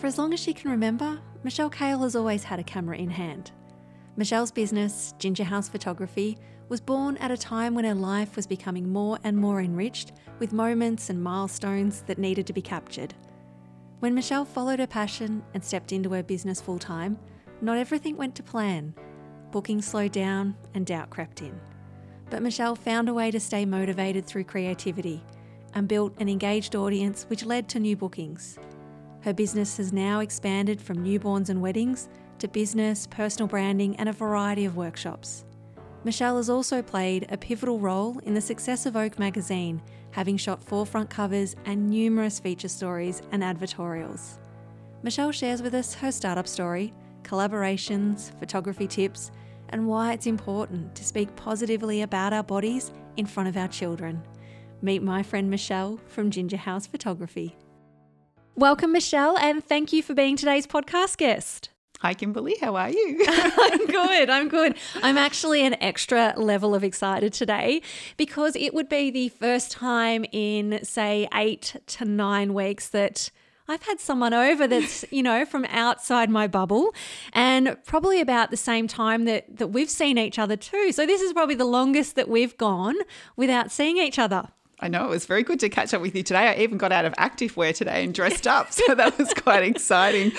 For as long as she can remember, Michelle Cail has always had a camera in hand. Michelle's business, Gingerhouse Photography, was born at a time when her life was becoming more and more enriched with moments and milestones that needed to be captured. When Michelle followed her passion and stepped into her business full time, not everything went to plan. Bookings slowed down and doubt crept in. But Michelle found a way to stay motivated through creativity and built an engaged audience which led to new bookings. Her business has now expanded from newborns and weddings to business, personal branding, and a variety of workshops. Michelle has also played a pivotal role in the success of Oak magazine, having shot forefront covers and numerous feature stories and advertorials. Michelle shares with us her startup story, collaborations, photography tips, and why it's important to speak positively about our bodies in front of our children. Meet my friend Michelle from Gingerhouse Photography. Welcome, Michelle, and thank you for being today's podcast guest. Hi, Kimberley. How are you? I'm good. I'm good. I'm actually an extra level of excited today because it would be the first time in, say, eight to nine weeks that I've had someone over that's, you know, from outside my bubble and probably about the same time that, that we've seen each other too. So this is probably the longest that we've gone without seeing each other. I know it was very good to catch up with you today. I even got out of active wear today and dressed up, so that was quite exciting.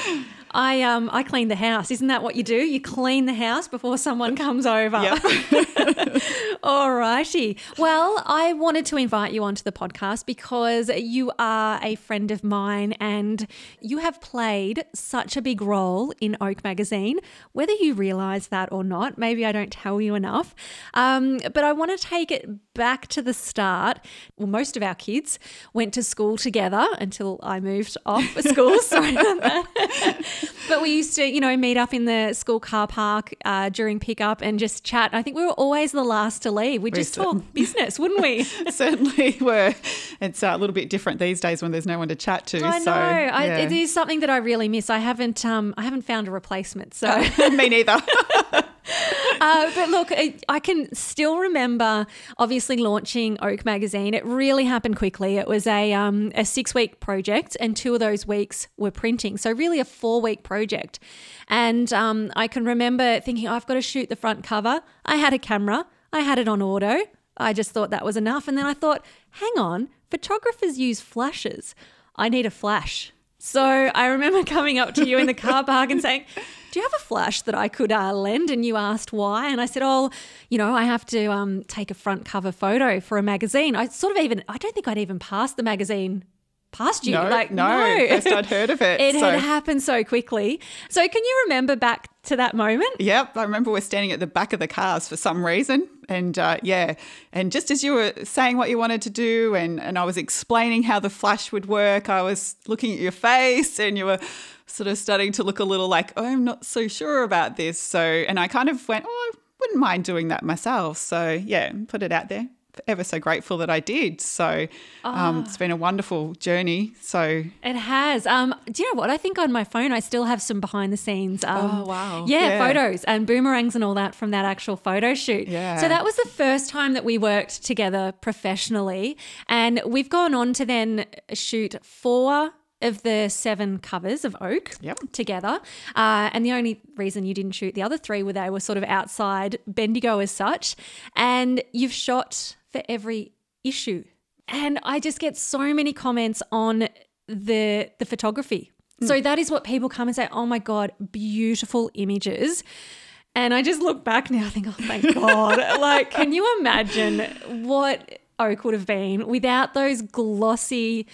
I um I clean the house. Isn't that what you do? You clean the house before someone comes over. Yep. All righty. Well, I wanted to invite you onto the podcast because you are a friend of mine and you have played such a big role in Oak Magazine, whether you realise that or not. Maybe I don't tell you enough. Um, but I want to take it back to the start. Well, most of our kids went to school together until I moved off for school. Sorry about that. but we used to, you know, meet up in the school car park uh, during pickup and just chat. I think we were always the last to leave. We'd just talk business, wouldn't we? Certainly were. It's a little bit different these days when there's no one to chat to. I know. so, I, it is something that I really miss. I haven't, um, I haven't found a replacement. So. Me neither. Uh, but look, I, can still remember obviously launching Oak Magazine. It really happened quickly. It was a, um, a six week project, and two of those weeks were printing. So, really, a four week project. And um, I can remember thinking, I've got to shoot the front cover. I had a camera, I had it on auto. I just thought that was enough. And then I thought, hang on, photographers use flashes. I need a flash. So I remember coming up to you in the car park and saying, do you have a flash that I could uh, lend? And you asked why. And I said, oh, you know, I have to um, take a front cover photo for a magazine. I sort of even, I don't think I'd even passed the magazine past you. No, like, no, no. first I'd heard of it. it so- had happened so quickly. So can you remember back to that moment? Yep, I remember we're standing at the back of the cars for some reason, and uh, yeah, and just as you were saying what you wanted to do, and and I was explaining how the flash would work, I was looking at your face, and you were sort of starting to look a little like, oh, I'm not so sure about this. So, and I kind of went, oh, I wouldn't mind doing that myself. So yeah, put it out there. Ever so grateful that I did. So um, it's been a wonderful journey. So It has. Um, do you know what? I think on my phone I still have some behind the scenes. Um, Oh, wow. Yeah, Yeah. photos and boomerangs and all that from that actual photo shoot. Yeah. So that was the first time that we worked together professionally, and we've gone on to then shoot four of the seven covers of Oak Yep. together. Uh, and the only reason you didn't shoot the other three were they were sort of outside Bendigo as such. And you've shot for every issue. And I just get so many comments on the the photography. Hmm. So that is what people come and say, "Oh my god, beautiful images." And I just look back now, I think, "Oh, thank God!" like, can you imagine what Oak would have been without those glossy,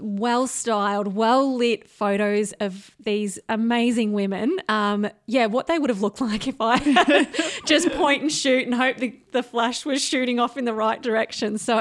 well styled, well lit photos of these amazing women. Um, yeah, what they would have looked like if I just point and shoot and hope the, the flash was shooting off in the right direction. So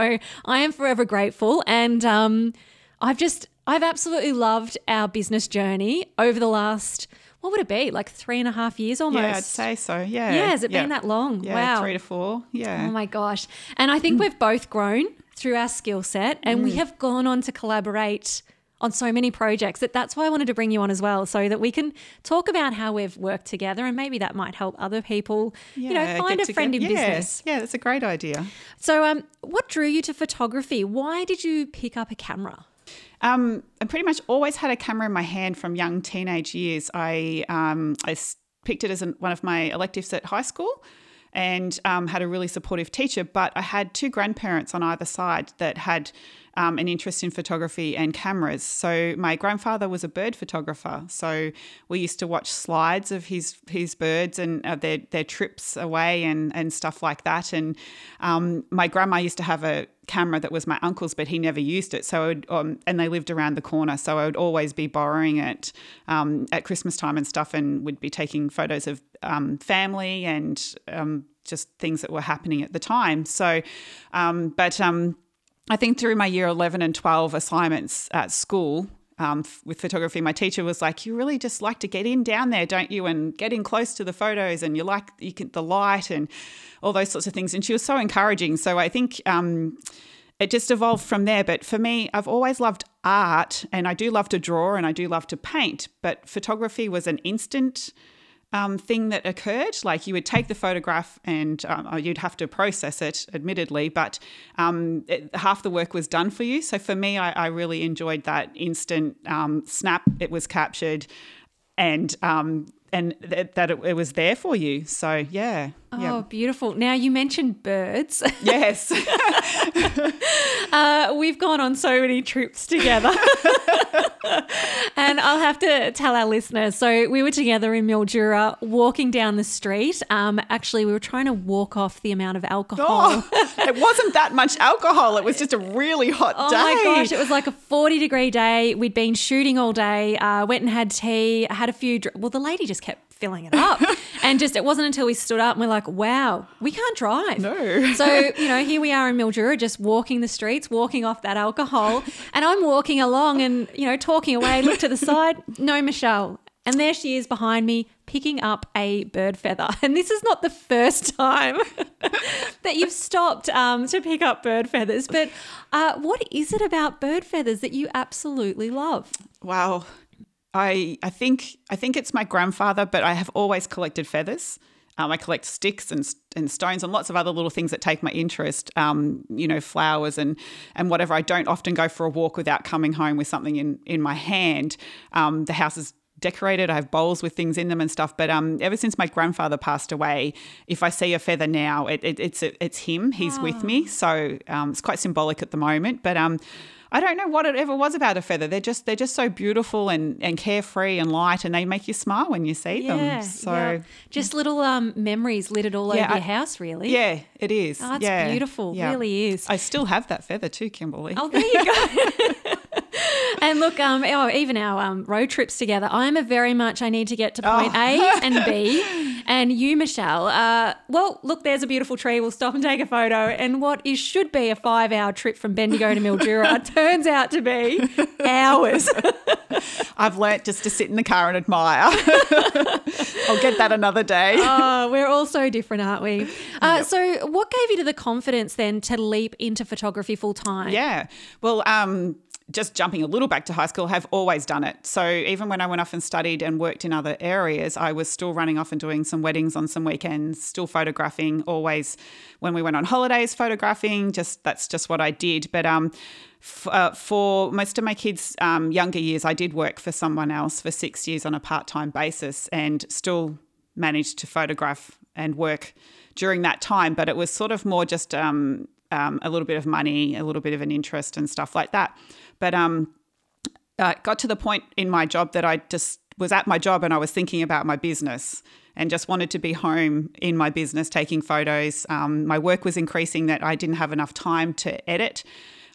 I am forever grateful. And um, I've just I've absolutely loved our business journey over the last, what would it be, like three and a half years almost? Yeah, I'd say so. Yeah. Yeah, has it been that long? Yeah, wow. three to four. Yeah. Oh my gosh. And I think we've both grown through our skill set and we have gone on to collaborate on so many projects that that's why I wanted to bring you on as well so that we can talk about how we've worked together and maybe that might help other people you know find a friend in. Yeah, business. Yeah, that's a great idea. So um what drew you to photography? Why did you pick up a camera? Um, I pretty much always had a camera in my hand from young teenage years. I um, I picked it as an, one of my electives at high school, and um, had a really supportive teacher. But I had two grandparents on either side that had um, an interest in photography and cameras. So my grandfather was a bird photographer. So we used to watch slides of his his birds and uh, their their trips away and and stuff like that. And um, my grandma used to have a camera that was my uncle's, but he never used it. So, would, um, and they lived around the corner, so I would always be borrowing it um, at Christmas time and stuff, and would be taking photos of um, family and um, just things that were happening at the time. So, um, but um, I think through my year eleven and twelve assignments at school. Um, with photography, my teacher was like, "You really just like to get in down there, don't you? And get in close to the photos, and you like you can, the light and all those sorts of things." And she was so encouraging. So I think um, it just evolved from there. But for me, I've always loved art, and I do love to draw, and I do love to paint. But photography was an instant um, thing that occurred. Like you would take the photograph and um, you'd have to process it, admittedly, but um, it, half the work was done for you. So for me, I, I really enjoyed that instant um, snap. It was captured, and um, and th- that it, it was there for you. So yeah, Oh, beautiful. Now you mentioned birds. yes, Uh, we've gone on so many trips together. and I'll have to tell our listeners. So we were together in Mildura walking down the street. Um, actually, we were trying to walk off the amount of alcohol. Oh, it wasn't that much alcohol. It was just a really hot Oh day. Oh, my gosh, it was like a 40 degree day. We'd been shooting all day, uh, went and had tea, had a few. Dr- well, the lady just kept filling it up. and just, it wasn't until we stood up and we're like, wow, we can't drive. No. So, you know, here we are in Mildura just walking the streets, walking off that alcohol. And I'm walking along and, you know, talking away, look to the side, no Michelle. And there she is behind me picking up a bird feather. And this is not the first time that you've stopped um, to pick up bird feathers. But uh, what is it about bird feathers that you absolutely love? Wow. I I think I think it's my grandfather, but I have always collected feathers. Um, I collect sticks and and stones and lots of other little things that take my interest. Um, you know, flowers and and whatever. I don't often go for a walk without coming home with something in in my hand. Um, the house is decorated. I have bowls with things in them and stuff. But um, ever since my grandfather passed away, if I see a feather now, it, it, it's it's him. He's with me, so um, it's quite symbolic at the moment. But um, I don't know what it ever was about a feather. They're just they're just so beautiful and, and carefree and light, and they make you smile when you see them. So yeah. just little um, memories littered all Yeah, over I- your house, really. yeah, it is. Oh, it's yeah, beautiful. yeah. Really is. I still have that feather too, Kimberley. Oh, there you go. and look, um, oh, even our um, road trips together, I'm a very much I need to get to point A and B. And you, Michelle, uh, well, look, there's a beautiful tree. We'll stop and take a photo. And what is should be a five hour trip from Bendigo to Mildura turns out to be hours. I've learnt just to sit in the car and admire. I'll get that another day. oh, we're all so different, aren't we? Uh, So, what gave you to the confidence then to leap into photography full time? Yeah. Well, um, just jumping a little back to high school, have always done it. So even when I went off and studied and worked in other areas, I was still running off and doing some weddings on some weekends, still photographing. Always, when we went on holidays, photographing. Just that's just what I did. But um, f- uh, for most of my kids' um, younger years, I did work for someone else for six years on a part-time basis, and still managed to photograph and work during that time. But it was sort of more just um, um, a little bit of money, a little bit of an interest, and stuff like that. But um, uh, got to the point in my job that I just was at my job and I was thinking about my business and just wanted to be home in my business taking photos. Um, my work was increasing that I didn't have enough time to edit.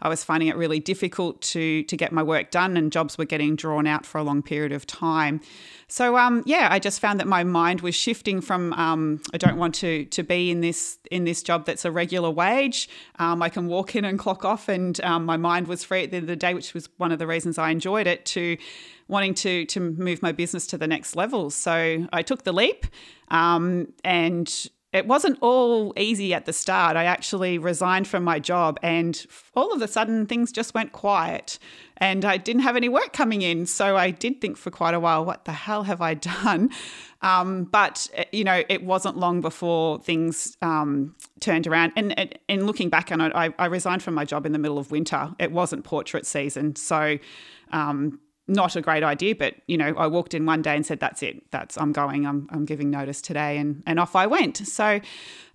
I was finding it really difficult to to get my work done, and jobs were getting drawn out for a long period of time. So um, yeah, I just found that my mind was shifting from um, I don't want to to be in this in this job that's a regular wage. Um, I can walk in and clock off, and um, my mind was free at the end of the day, which was one of the reasons I enjoyed it. To wanting to to move my business to the next level, so I took the leap, um, and it wasn't all easy at the start. I actually resigned from my job, and all of a sudden, things just went quiet and I didn't have any work coming in. So I did think for quite a while, what the hell have I done? Um, but, you know, it wasn't long before things um, turned around. And, and, looking back on it, I, I, resigned from my job in the middle of winter. It wasn't portrait season. So, um, not a great idea, but you know, I walked in one day and said, "That's it. That's I'm going. I'm, I'm giving notice today," and and off I went. So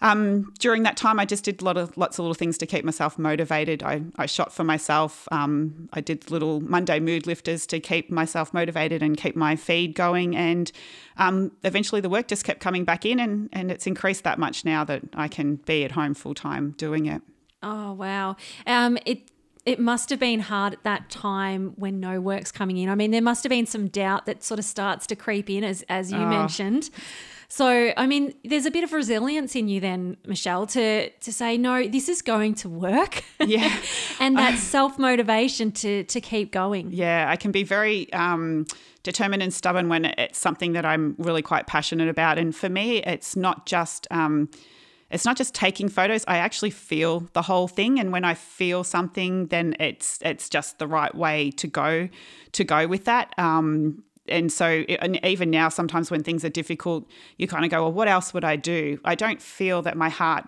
um, during that time, I just did a lot of lots of little things to keep myself motivated. I, I shot for myself. Um, I did little Monday mood lifters to keep myself motivated and keep my feed going. And um, eventually, the work just kept coming back in, and and it's increased that much now that I can be at home full time doing it. Oh wow! Um, it it must have been hard at that time when no work's coming in. I mean, there must have been some doubt that sort of starts to creep in, as as you oh. mentioned. So, I mean, there's a bit of resilience in you then, Michelle, to to say no, this is going to work. Yeah, and that self motivation to to keep going. Yeah, I can be very. Um, determined and stubborn when it's something that I'm really quite passionate about. And for me, it's not just um, it's not just taking photos i actually feel the whole thing and when i feel something then it's it's just the right way to go to go with that. Um, and so and even now sometimes when things are difficult you kind of go well what else would i do? I don't feel that my heart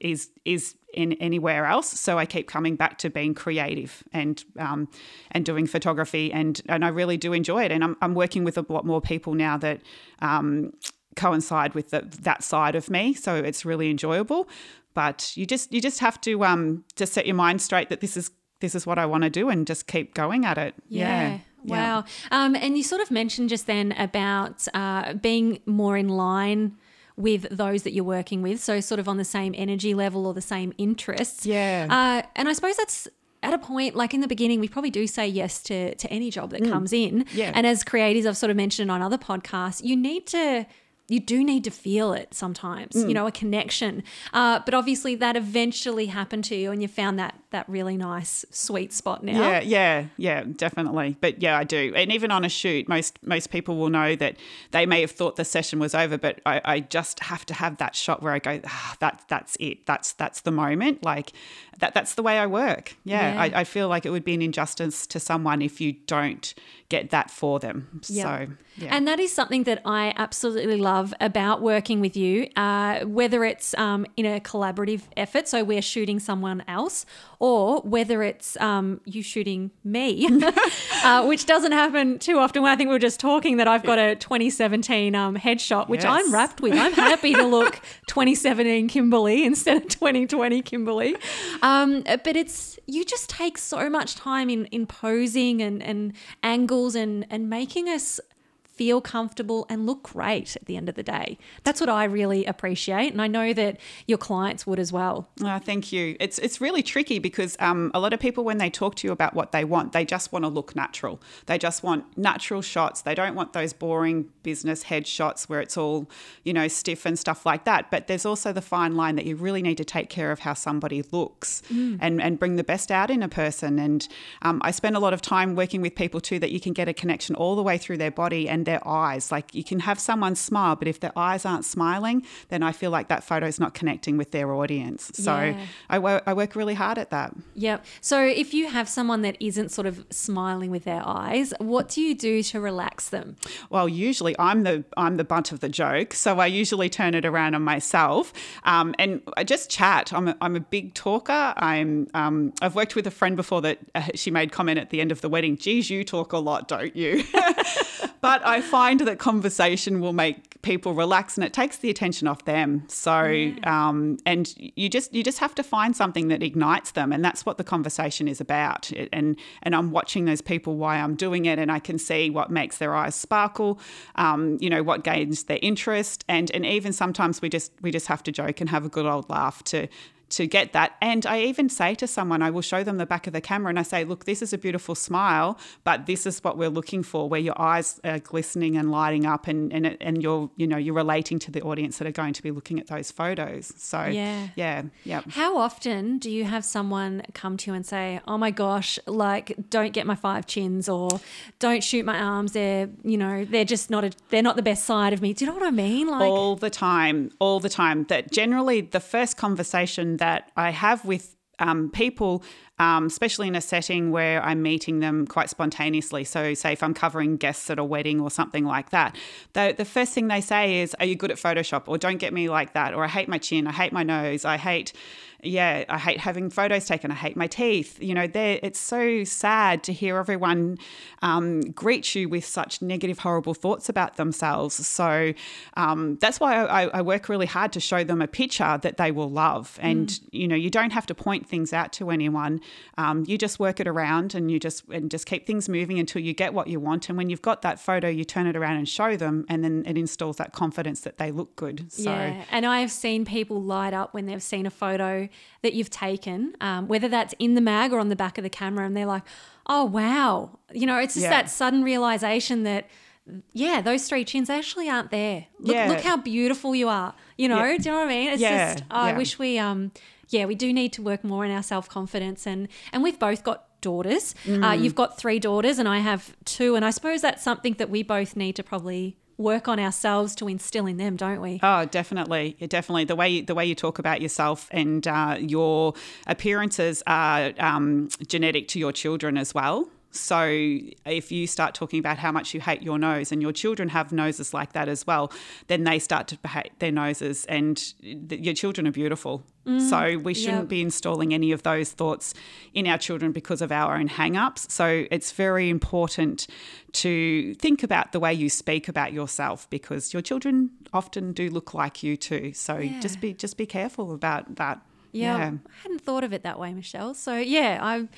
is is in anywhere else so i keep coming back to being creative and um, and doing photography and and i really do enjoy it and i'm, I'm working with a lot more people now that um, coincide with the, that side of me. So it's really enjoyable. But you just you just have to um just set your mind straight that this is this is what I want to do and just keep going at it. Yeah. yeah. Wow. Yeah. Um, and you sort of mentioned just then about uh, being more in line with those that you're working with. So, sort of on the same energy level or the same interests. Yeah. Uh, and I suppose that's at a point like in the beginning we probably do say yes to to any job that mm. comes in yeah. and as creators i've sort of mentioned on other podcasts you need to you do need to feel it sometimes, mm. you know, a connection. Uh, but obviously, that eventually happened to you, and you found that that really nice sweet spot now. Yeah, yeah, yeah, definitely. But yeah, I do. And even on a shoot, most most people will know that they may have thought the session was over, but I, I just have to have that shot where I go, ah, that that's it. That's that's the moment. Like that that's the way I work. Yeah, yeah. I, I feel like it would be an injustice to someone if you don't get that for them. Yep. So, yeah. And that is something that I absolutely love about working with you, uh, whether it's um, in a collaborative effort, so we're shooting someone else, or whether it's um, you shooting me, uh, which doesn't happen too often. When I think we were just talking that I've got a 2017 um, headshot, which yes. I'm rapt with. I'm happy to look 2017 Kimberley instead of 2020 Kimberley. Um, but it's you just take so much time in in posing and and angles and and making us feel comfortable and look great at the end of the day. That's what I really appreciate, and I know that your clients would as well. Oh, thank you. It's it's really tricky because um, a lot of people when they talk to you about what they want, they just want to look natural. They just want natural shots. They don't want those boring business head shots where it's all you know stiff and stuff like that. But there's also the fine line that you really need to take care of how somebody looks mm. and and bring the best out in a person. And um, I spend a lot of time working with people too that you can get a connection all the way through their body and their eyes. Like you can have someone smile, but if their eyes aren't smiling, then I feel like that photo is not connecting with their audience. So yeah. I, work, I work really hard at that. Yep. So if you have someone that isn't sort of smiling with their eyes, what do you do to relax them? Well, usually I'm the I'm the butt of the joke, so I usually turn it around on myself, um, and I just chat. I'm a, I'm a big talker. I'm um, I've worked with a friend before that uh, she made comment at the end of the wedding. Geez, you talk a lot, don't you? but I find that conversation will make people relax and it takes the attention off them. So, yeah. um, and you just you just have to find something that ignites them, and that's what the conversation is about. and and I'm watching those people why I'm doing it, and I can see what makes their eyes sparkle. Um, you know what gains their interest, and and even sometimes we just we just have to joke and have a good old laugh to to get that. And I even say to someone, I will show them the back of the camera and I say, look, this is a beautiful smile, but this is what we're looking for, where your eyes are glistening and lighting up and, and, and you're, you know, you're relating to the audience that are going to be looking at those photos. So Yeah. yeah, yeah. How often do you have someone come to you and say, "Oh my gosh, like don't get my five chins or don't shoot my arms. They're, you know, they're just not a they're not the best side of me." Do you know what I mean? Like all the time, all the time. That generally the first conversation that I have with um, people, um, especially in a setting where I'm meeting them quite spontaneously. So, say if I'm covering guests at a wedding or something like that, the, the first thing they say is, Are you good at Photoshop? Or don't get me like that. Or I hate my chin. I hate my nose. I hate, yeah, I hate having photos taken. I hate my teeth. You know, it's so sad to hear everyone um, greet you with such negative, horrible thoughts about themselves. So um, that's why I, I work really hard to show them a picture that they will love. And you know, you don't have to point things out to anyone. Um, you just work it around, and you just and just keep things moving until you get what you want. And when you've got that photo, you turn it around and show them, and then it installs that confidence that they look good. So Yeah, and I've seen people light up when they've seen a photo that you've taken, um, whether that's in the mag or on the back of the camera, and they're like, "Oh wow!" You know, it's just Yeah. that sudden realization that, yeah, those three chins actually aren't there. Look, Yeah. look how beautiful you are. You know, Yeah. do you know what I mean? It's Yeah, just, oh, I wish we, um, yeah, we do need to work more in our self confidence, and and we've both got daughters. Uh, Mm. you've got three daughters, and I have two, and I suppose that's something that we both need to probably work on ourselves to instill in them, don't we? Oh, definitely, Yeah, definitely. The way the way you talk about yourself and uh, your appearances are um, genetic to your children as well. So if you start talking about how much you hate your nose, and your children have noses like that as well, then they start to hate their noses, and th- your children are beautiful. Mm, so we shouldn't Yep. be installing any of those thoughts in our children because of our own hang-ups. So it's very important to think about the way you speak about yourself because your children often do look like you too. So Yeah. just be just be careful about that. Yeah, I hadn't thought of it that way, Michelle. So yeah, I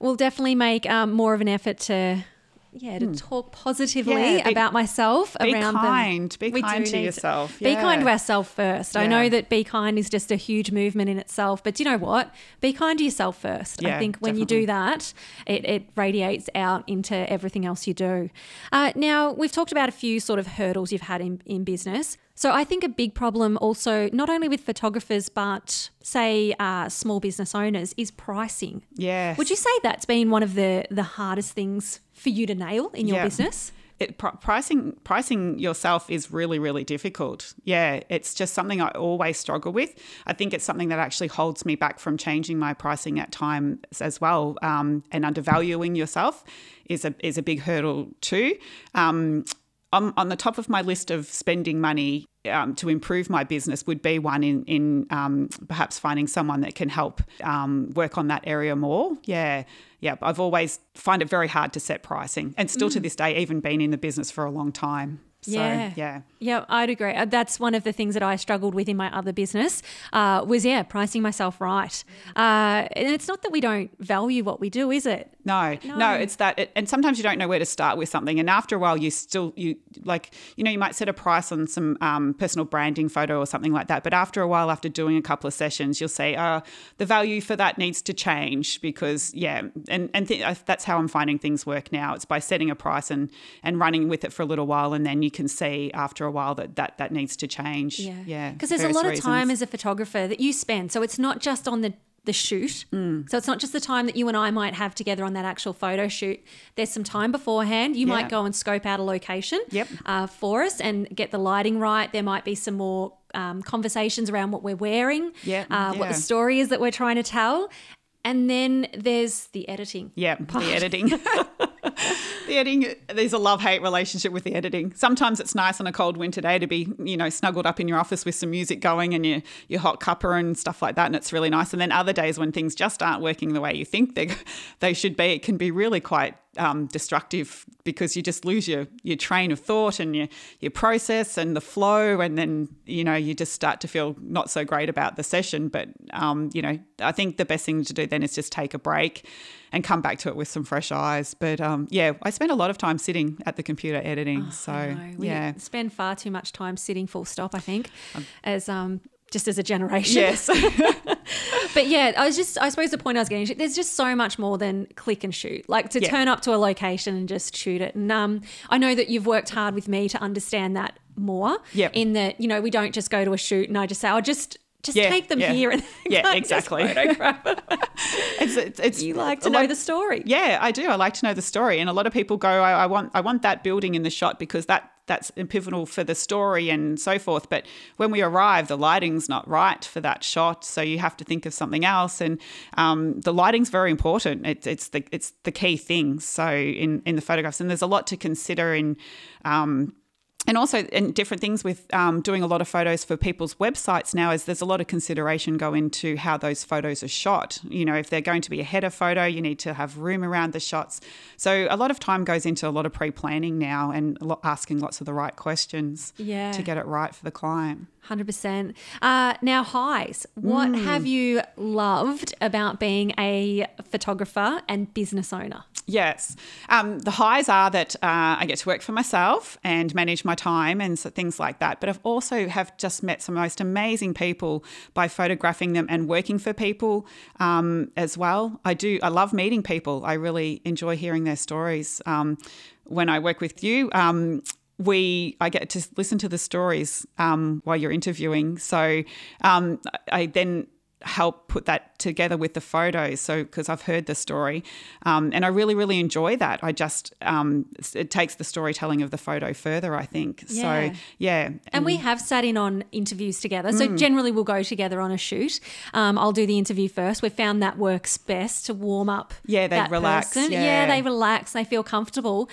will definitely make um, more of an effort to, yeah, to talk positively Hmm. Yeah, be- about myself Be around them. kind. Be We kind to yourself. Be kind to ourselves first. I know that be kind is just a huge movement in itself, but do you know what? Be kind to yourself first. I think when you do that, it, it radiates out into everything else you do. Uh, now, we've talked about a few sort of hurdles you've had in, in business. So I think a big problem also, not only with photographers, but say uh, small business owners, is pricing. Yeah. Would you say that's been one of the, the hardest things for you to nail in your Yeah. business? it, pr- pricing pricing yourself is really really difficult. Yeah, it's just something I always struggle with. I think it's something that actually holds me back from changing my pricing at times as well. Um, and undervaluing yourself is a is a big hurdle too. Um, on, on the top of my list of spending money um, to improve my business would be one in in um, perhaps finding someone that can help um, work on that area more. Yeah, yeah. I've always find it very hard to set pricing, and still to this day, even been in the business for a long time. So, Yeah. yeah. Yeah, I'd agree. Uh, That's one of the things that I struggled with in my other business uh, was, yeah, pricing myself right. Uh, and it's not that we don't value what we do, is it? No, no, No. it's that, it, and sometimes you don't know where to start with something, and after a while, you still you like you know you might set a price on some um, personal branding photo or something like that, but after a while, after doing a couple of sessions, you'll say, oh, the value for that needs to change because yeah," and and th- that's how I'm finding things work now. It's by setting a price and and running with it for a little while, and then you can see after a while that that that needs to change. Yeah, Because there's a lot of time as a photographer that you spend. So it's not just on the the shoot. Mm. So it's not just the time that you and I might have together on that actual photo shoot. There's some time beforehand. You Yeah. might go and scope out a location Yep. uh, for us and get the lighting right. There might be some more um, conversations around what we're wearing, Yeah, uh, what the story is that we're trying to tell. And then there's the editing. Yeah, the editing. the editing, there's a love hate relationship with the editing. Sometimes it's nice on a cold winter day to be, you know, snuggled up in your office with some music going and your, your hot cuppa and stuff like that. And it's really nice. And then other days when things just aren't working the way you think they, they should be, it can be really quite um, destructive because you just lose your, your train of thought and your, your process and the flow. And then, you know, you just start to feel not so great about the session. But, um, you know, I think the best thing to do then is just take a break and come back to it with some fresh eyes. But um, yeah, I spend a lot of time sitting at the computer editing. so know. We yeah, spend far too much time sitting full stop, I think, as um, just as a generation. Yes. but yeah, I was just, I suppose the point I was getting to, there's just so much more than click and shoot. Like to Yeah. turn up to a location and just shoot it. And um, I know that you've worked hard with me to understand that more. Yep. In that, you know, we don't just go to a shoot and I just say, I'll just, just Yeah, take them yeah. here and Yeah, exactly. it's, it's, it's you like to know the story. Yeah, I do. I like to know the story, and a lot of people go, I, "I want, I want that building in the shot because that that's pivotal for the story and so forth." But when we arrive, the lighting's not right for that shot, so you have to think of something else. And um, the lighting's very important. It's it's the it's the key thing. So in in the photographs, and there's a lot to consider in. Um, and also and different things with um, doing a lot of photos for people's websites now is there's a lot of consideration go into how those photos are shot. You know if they're going to be a header photo you need to have room around the shots. So a lot of time goes into a lot of pre-planning now and asking lots of the right questions Yeah. to get it right for the client Hundred percent. Uh, now, highs. What Mm. have you loved about being a photographer and business owner? Yes. Um, the highs are that uh, I get to work for myself and manage my time and so, things like that. But I've also have just met some most amazing people by photographing them and working for people um, as well. I do. I love meeting people. I really enjoy hearing their stories. Um, when I work with you, um, we I get to listen to the stories um, while you're interviewing. So um, I then help put that together with the photos. So because I've heard the story, um, and I really really enjoy that. I just um, it takes the storytelling of the photo further. I think Yeah. so. Yeah, And Mm. we have sat in on interviews together. So generally we'll go together on a shoot. Um, I'll do the interview first. We've found that works best to warm up. Yeah, they relax, person. yeah. they relax. They feel comfortable.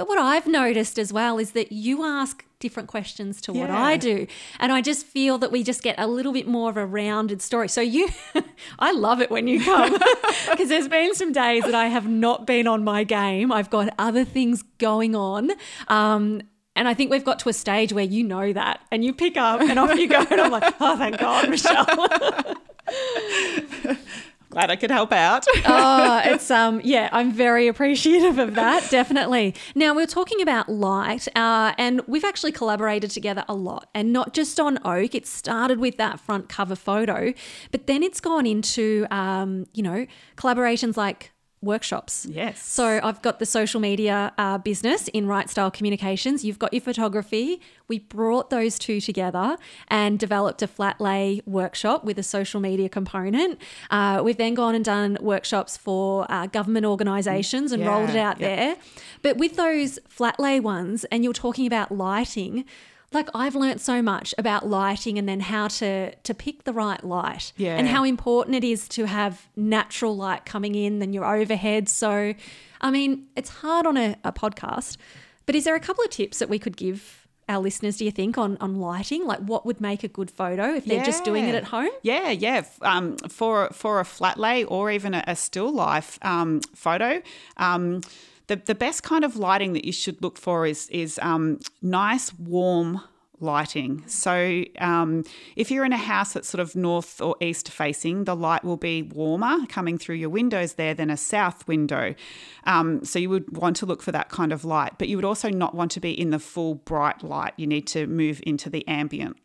But what I've noticed as well is that you ask different questions to what I do. And I just feel that we just get a little bit more of a rounded story. So you, I love it when you come because there's been some days that I have not been on my game. I've got other things going on. Um, and I think we've got to a stage where you know that and you pick up and off you go. And I'm like, oh, thank God, Michelle. glad I could help out. oh, it's um, yeah, I'm very appreciative of that, definitely. Now we're talking about light, uh, and we've actually collaborated together a lot, and not just on Oak. It started with that front cover photo, but then it's gone into um, you know collaborations like workshops. Yes. So I've got the social media uh, business in Right Style Communications. You've got your photography. We brought those two together and developed a flat lay workshop with a social media component. Uh, we've then gone and done workshops for uh, government organisations and Yeah, rolled it out there. But with those flat lay ones, and you're talking about lighting. Like I've learnt so much about lighting and then how to to pick the right light Yeah. and how important it is to have natural light coming in than your overhead. So, I mean, it's hard on a, a podcast, but is there a couple of tips that we could give our listeners, do you think, on, on lighting? Like what would make a good photo if they're just doing it at home? Yeah, yeah. Um, for for a flat lay or even a, a still life um, photo, um, the the best kind of lighting that you should look for is is um, nice, warm lighting. So um, if you're in a house that's sort of north or east facing, the light will be warmer coming through your windows there than a south window. Um, so you would want to look for that kind of light, but you would also not want to be in the full bright light. You need to move into the ambient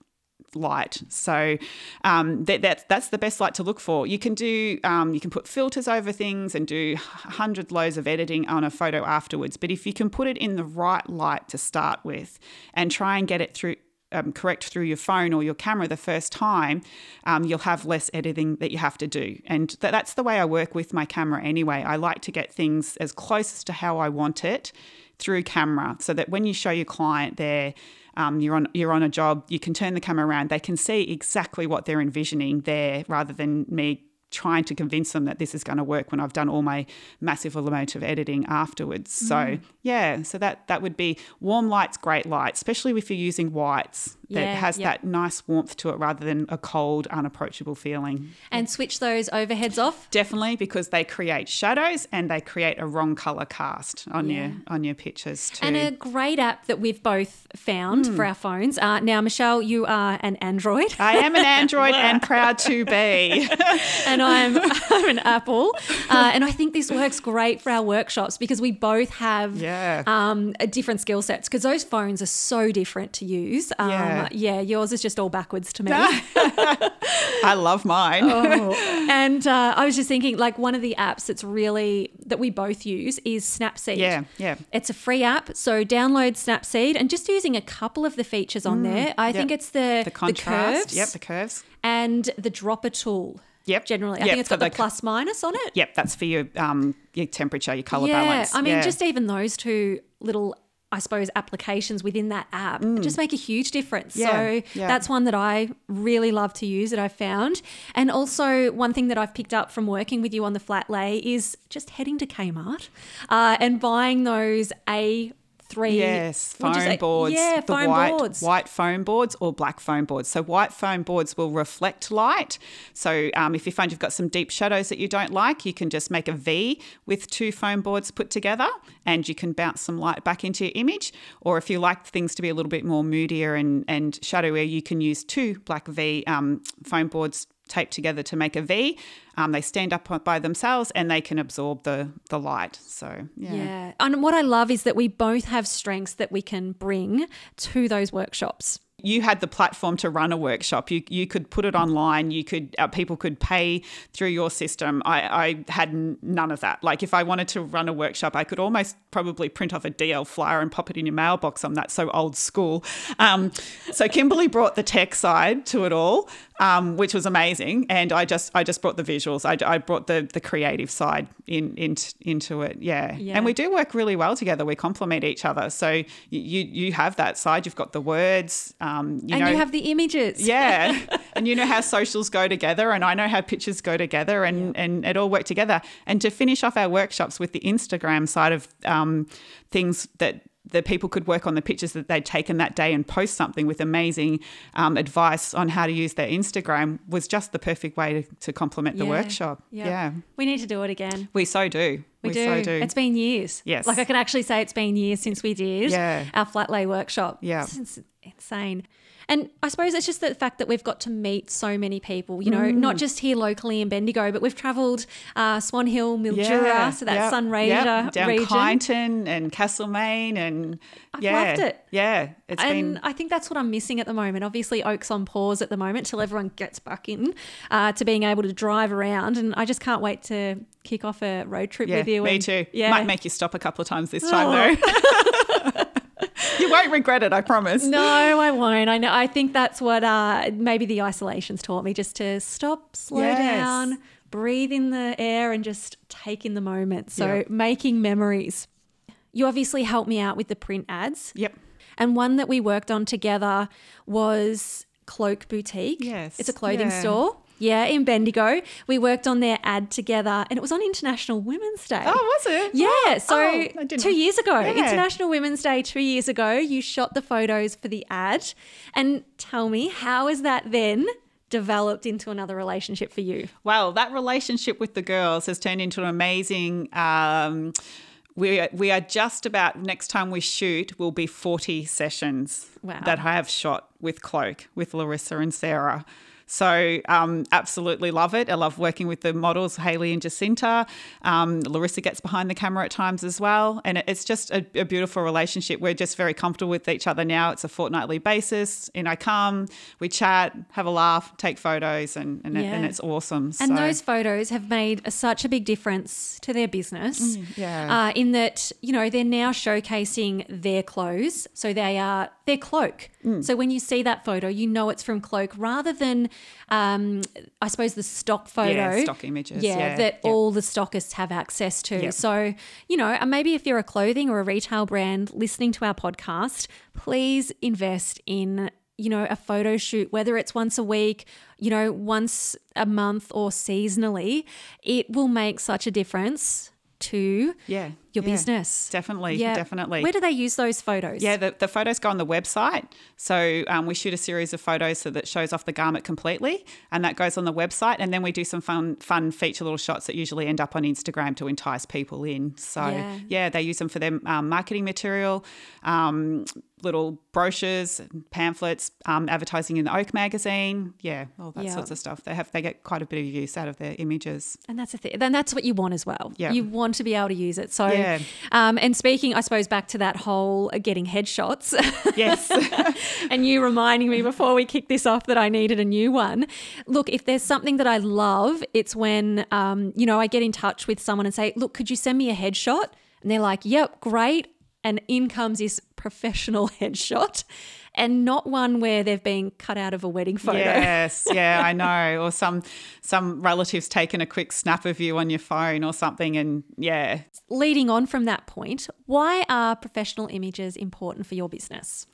light. So um, that, that that's the best light to look for. You can do um, you can put filters over things and do hundred loads of editing on a photo afterwards. But if you can put it in the right light to start with and try and get it through. Um, correct through your phone or your camera the first time, um, you'll have less editing that you have to do. And th- that's the way I work with my camera anyway. I like to get things as close as to how I want it through camera so that when you show your client there um, you're on you're on a job you can turn the camera around they can see exactly what they're envisioning there rather than me trying to convince them that this is going to work when I've done all my massive amount of editing afterwards. So yeah so that that would be warm lights great lights, especially if you're using whites that Yeah, has yeah. that nice warmth to it rather than a cold unapproachable feeling And switch those overheads off. definitely because they create shadows and they create a wrong color cast on your on your pictures too And a great app that we've both found for our phones. Uh, now, Michelle, you are an Android. I am an Android and proud to be. and I'm, I'm an Apple. Uh, and I think this works great for our workshops because we both have Yeah. um, different skill sets because those phones are so different to use. Um, Yeah. Yeah. yeah, yours is just all backwards to me. I love mine. Oh. and uh, I was just thinking, like one of the apps that's really that we both use is Snapseed. Yeah, yeah. It's a free app, so download Snapseed and just using a couple of the features on there. I think it's the Mm, The contrast. curves Yep, the curves. and the dropper tool. Yep. Generally, I Yep, think it's got the the- plus minus on it. Yep, that's for your um your temperature, your color yeah, balance. I mean, Yeah. just even those two little. I suppose applications within that app just make a huge difference. Mm. Yeah, so yeah. that's one that I really love to use that I've found. And also one thing that I've picked up from working with you on the flat lay is just heading to Kmart uh, and buying those A three Yes, foam say? boards. Yeah, the foam white, boards. White foam boards or black foam boards. So white foam boards will reflect light. So um, if you find you've got some deep shadows that you don't like, you can just make a V with two foam boards put together, and you can bounce some light back into your image. Or if you like things to be a little bit more moodier and and shadowier, you can use two black V um, foam boards taped together to make a V. Um, they stand up by themselves and they can absorb the the light. So yeah. Yeah. And what I love is that we both have strengths that we can bring to those workshops. You had the platform to run a workshop. You you could put it online. You could uh, people could pay through your system. I, I had n- none of that. Like if I wanted to run a workshop, I could almost probably print off a DL flyer and pop it in your mailbox. I'm that so old school. Um, so Kimberley brought the tech side to it all, um, which was amazing. And I just I just brought the visuals. I, I brought the the creative side in, in into it. Yeah. Yeah. and we do work really well together. We complement each other. So you you, you have that side. You've got the words. Um, you and know, you have the images. yeah, and you know how socials go together, and I know how pictures go together, and and it all work together. And to finish off our workshops with the Instagram side of um, things that. The people could work on the pictures that they'd taken that day and post something with amazing um, advice on how to use their Instagram was just the perfect way to, to complement the Yeah. workshop. Yeah. Yeah. We need to do it again. we so do. We, do. so do. It's been years. Yes. Like I can actually say it's been years since we did Yeah. our flat lay workshop. Yeah. It's insane. And I suppose it's just the fact that we've got to meet so many people, you know, not just here locally in Bendigo, but we've travelled uh, Swan Hill, Mildura, so that yep, Sunraysia yep, down region. Kyneton and Castlemaine and I've yeah, loved it. Yeah, it's and been I think that's what I'm missing at the moment. Obviously, Oak's on pause at the moment till everyone gets back in uh, to being able to drive around. And I just can't wait to kick off a road trip yeah, with you. me and- too. Yeah. Might make you stop a couple of times this time Oh. though. you won't regret it, I promise. No, I won't. I know. I think that's what uh, maybe the isolations taught me just to stop, slow Yes. down, breathe in the air, and just take in the moment. So Yeah. making memories. You obviously helped me out with the print ads, Yep. and one that we worked on together was Cloak Boutique. Yes. it's a clothing Yeah. store. Yeah, in Bendigo. We worked on their ad together, and it was on International Women's Day. Oh, was it? Yeah, so Oh, I didn't- two years ago, Yeah. International Women's Day, two years ago, you shot the photos for the ad. And tell me, how has that then developed into another relationship for you? Well, that relationship with the girls has turned into an amazing. Um, we are, we are just about next time we shoot will be forty sessions Wow. that I have shot with Cloak with Larissa and Sarah. So um, absolutely love it. I love working with the models Haley and Jacinta. Um, Larissa gets behind the camera at times as well, and it's just a, a beautiful relationship. We're just very comfortable with each other now. It's a fortnightly basis. In I come, we chat, have a laugh, take photos, and and, it, and it's awesome. And So- those photos have made a, such a big difference to their business. Mm, yeah. Uh, in that, you know, they're now showcasing their clothes. So they are their cloak. Mm. So when you see that photo, you know it's from Cloak rather than, um, I suppose, the stock photo. Yeah, stock images, Yeah, yeah, that all the stockists have access to. Yep. So, you know, and maybe if you're a clothing or a retail brand listening to our podcast, please invest in you know, a photo shoot, whether it's once a week, you know, once a month or seasonally, it will make such a difference to yeah, your yeah. business. Definitely, Yeah. definitely. Where do they use those photos? Yeah, the, the photos go on the website. So um, we shoot a series of photos so that shows off the garment completely, and that goes on the website. And then we do some fun, fun feature little shots that usually end up on Instagram to entice people in. So Yeah. yeah, they use them for their um, marketing material, um, little brochures, pamphlets, um, advertising in the Oak magazine. Yeah, all that Yeah. sorts of stuff. They have they get quite a bit of use out of their images. And that's the thing. Then that's what you want as well. Yeah. You want to be able to use it. So Yeah. Yeah. Um, and speaking, I suppose, back to that whole getting headshots. Yes. and you reminding me before we kick this off that I needed a new one. Look, if there's something that I love, it's when, um, you know, I get in touch with someone and say, look, could you send me a headshot? And they're like, yep, great. And in comes this professional headshot and not one where they've been cut out of a wedding photo. Yes, yeah, I know. Or some some relatives taking a quick snap of you on your phone or something and yeah. Leading on from that point, why are professional images important for your business?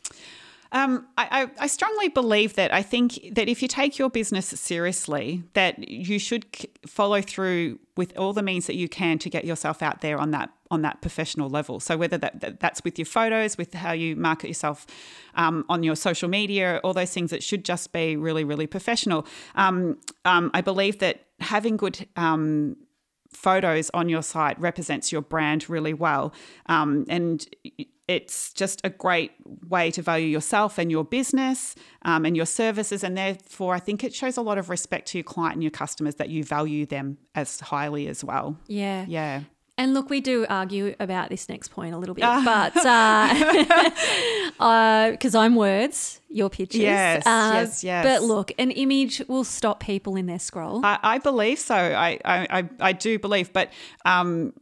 Um, I, I, strongly believe that I think that if you take your business seriously, that you should follow through with all the means that you can to get yourself out there on that on that professional level. So whether that, that that's with your photos, with how you market yourself um, on your social media, all those things, it should just be really, really professional. Um, um I believe that having good um, photos on your site represents your brand really well. Um, and it's just a great way to value yourself and your business um, and your services. And therefore, I think it shows a lot of respect to your client and your customers that you value them as highly as well. Yeah. Yeah. And look, we do argue about this next point a little bit, but because uh, uh, I'm words, your pictures. Yes, uh, yes, yes. But look, an image will stop people in their scroll. I, I believe so. I, I, I, do believe, but um,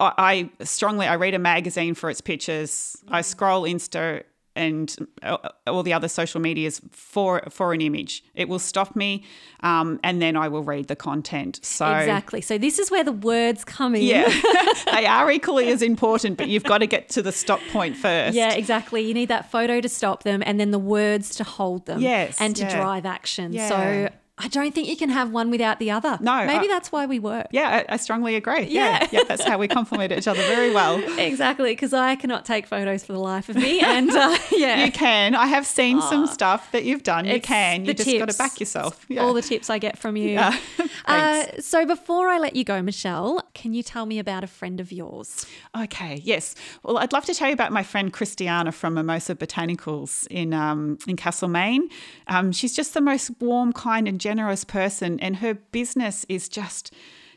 I, strongly I read a magazine for its pictures. I scroll Insta and uh, all the other social medias for for an image. It will stop me, um, and then I will read the content. So exactly. So this is where the words come in. Yeah, they are equally as important, but you've got to get to the stop point first. Yeah, exactly. You need that photo to stop them, and then the words to hold them. Yes, and to yeah. drive action. Yeah. So I don't think you can have one without the other. No. Maybe I, that's why we work. Yeah, I, I strongly agree. Yeah. yeah. yeah. that's how we complement each other very well. Exactly, because I cannot take photos for the life of me. And uh, yeah. You can. I have seen oh, some stuff that you've done. You can. You just got to back yourself. Yeah. All the tips I get from you. Yeah. uh, so before I let you go, Michelle, can you tell me about a friend of yours? Okay, yes. Well, I'd love to tell you about my friend Christiana from Mimosa Botanicals in, um, in Castlemaine. Um, she's just the most warm, kind, and generous person and her business is just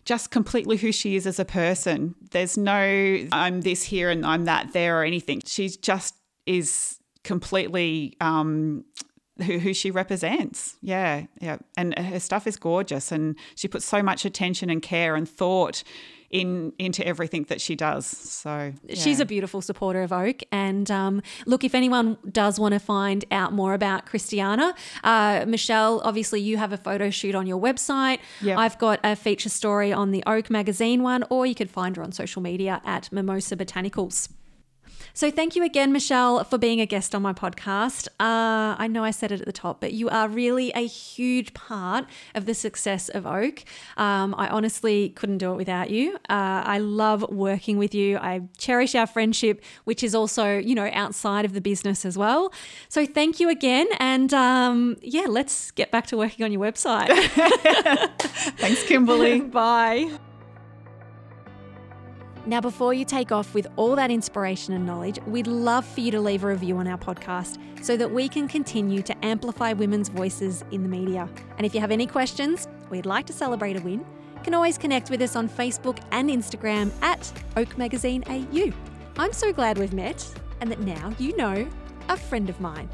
just completely who she is as a person. There's no I'm this here and I'm that there or anything. She just is completely um, who, who she represents. Yeah, yeah. And her stuff is gorgeous and she puts so much attention and care and thought in into everything that she does. So yeah. she's a beautiful supporter of Oak. And um, look, if anyone does want to find out more about Christiana, uh, Michelle, obviously you have a photo shoot on your website. Yep. I've got a feature story on the Oak magazine one, or you could find her on social media at Mimosa Botanicals. So thank you again, Michelle, for being a guest on my podcast. Uh, I know I said it at the top, but you are really a huge part of the success of Oak. Um, I honestly couldn't do it without you. Uh, I love working with you. I cherish our friendship, which is also, you know, outside of the business as well. So thank you again. And um, yeah, let's get back to working on your website. Thanks, Kimberley. Bye. Now, before you take off with all that inspiration and knowledge, we'd love for you to leave a review on our podcast so that we can continue to amplify women's voices in the media. And if you have any questions, we'd like to celebrate a win, can always connect with us on Facebook and Instagram at Oak Magazine AU. I'm so glad we've met and that now you know a friend of mine.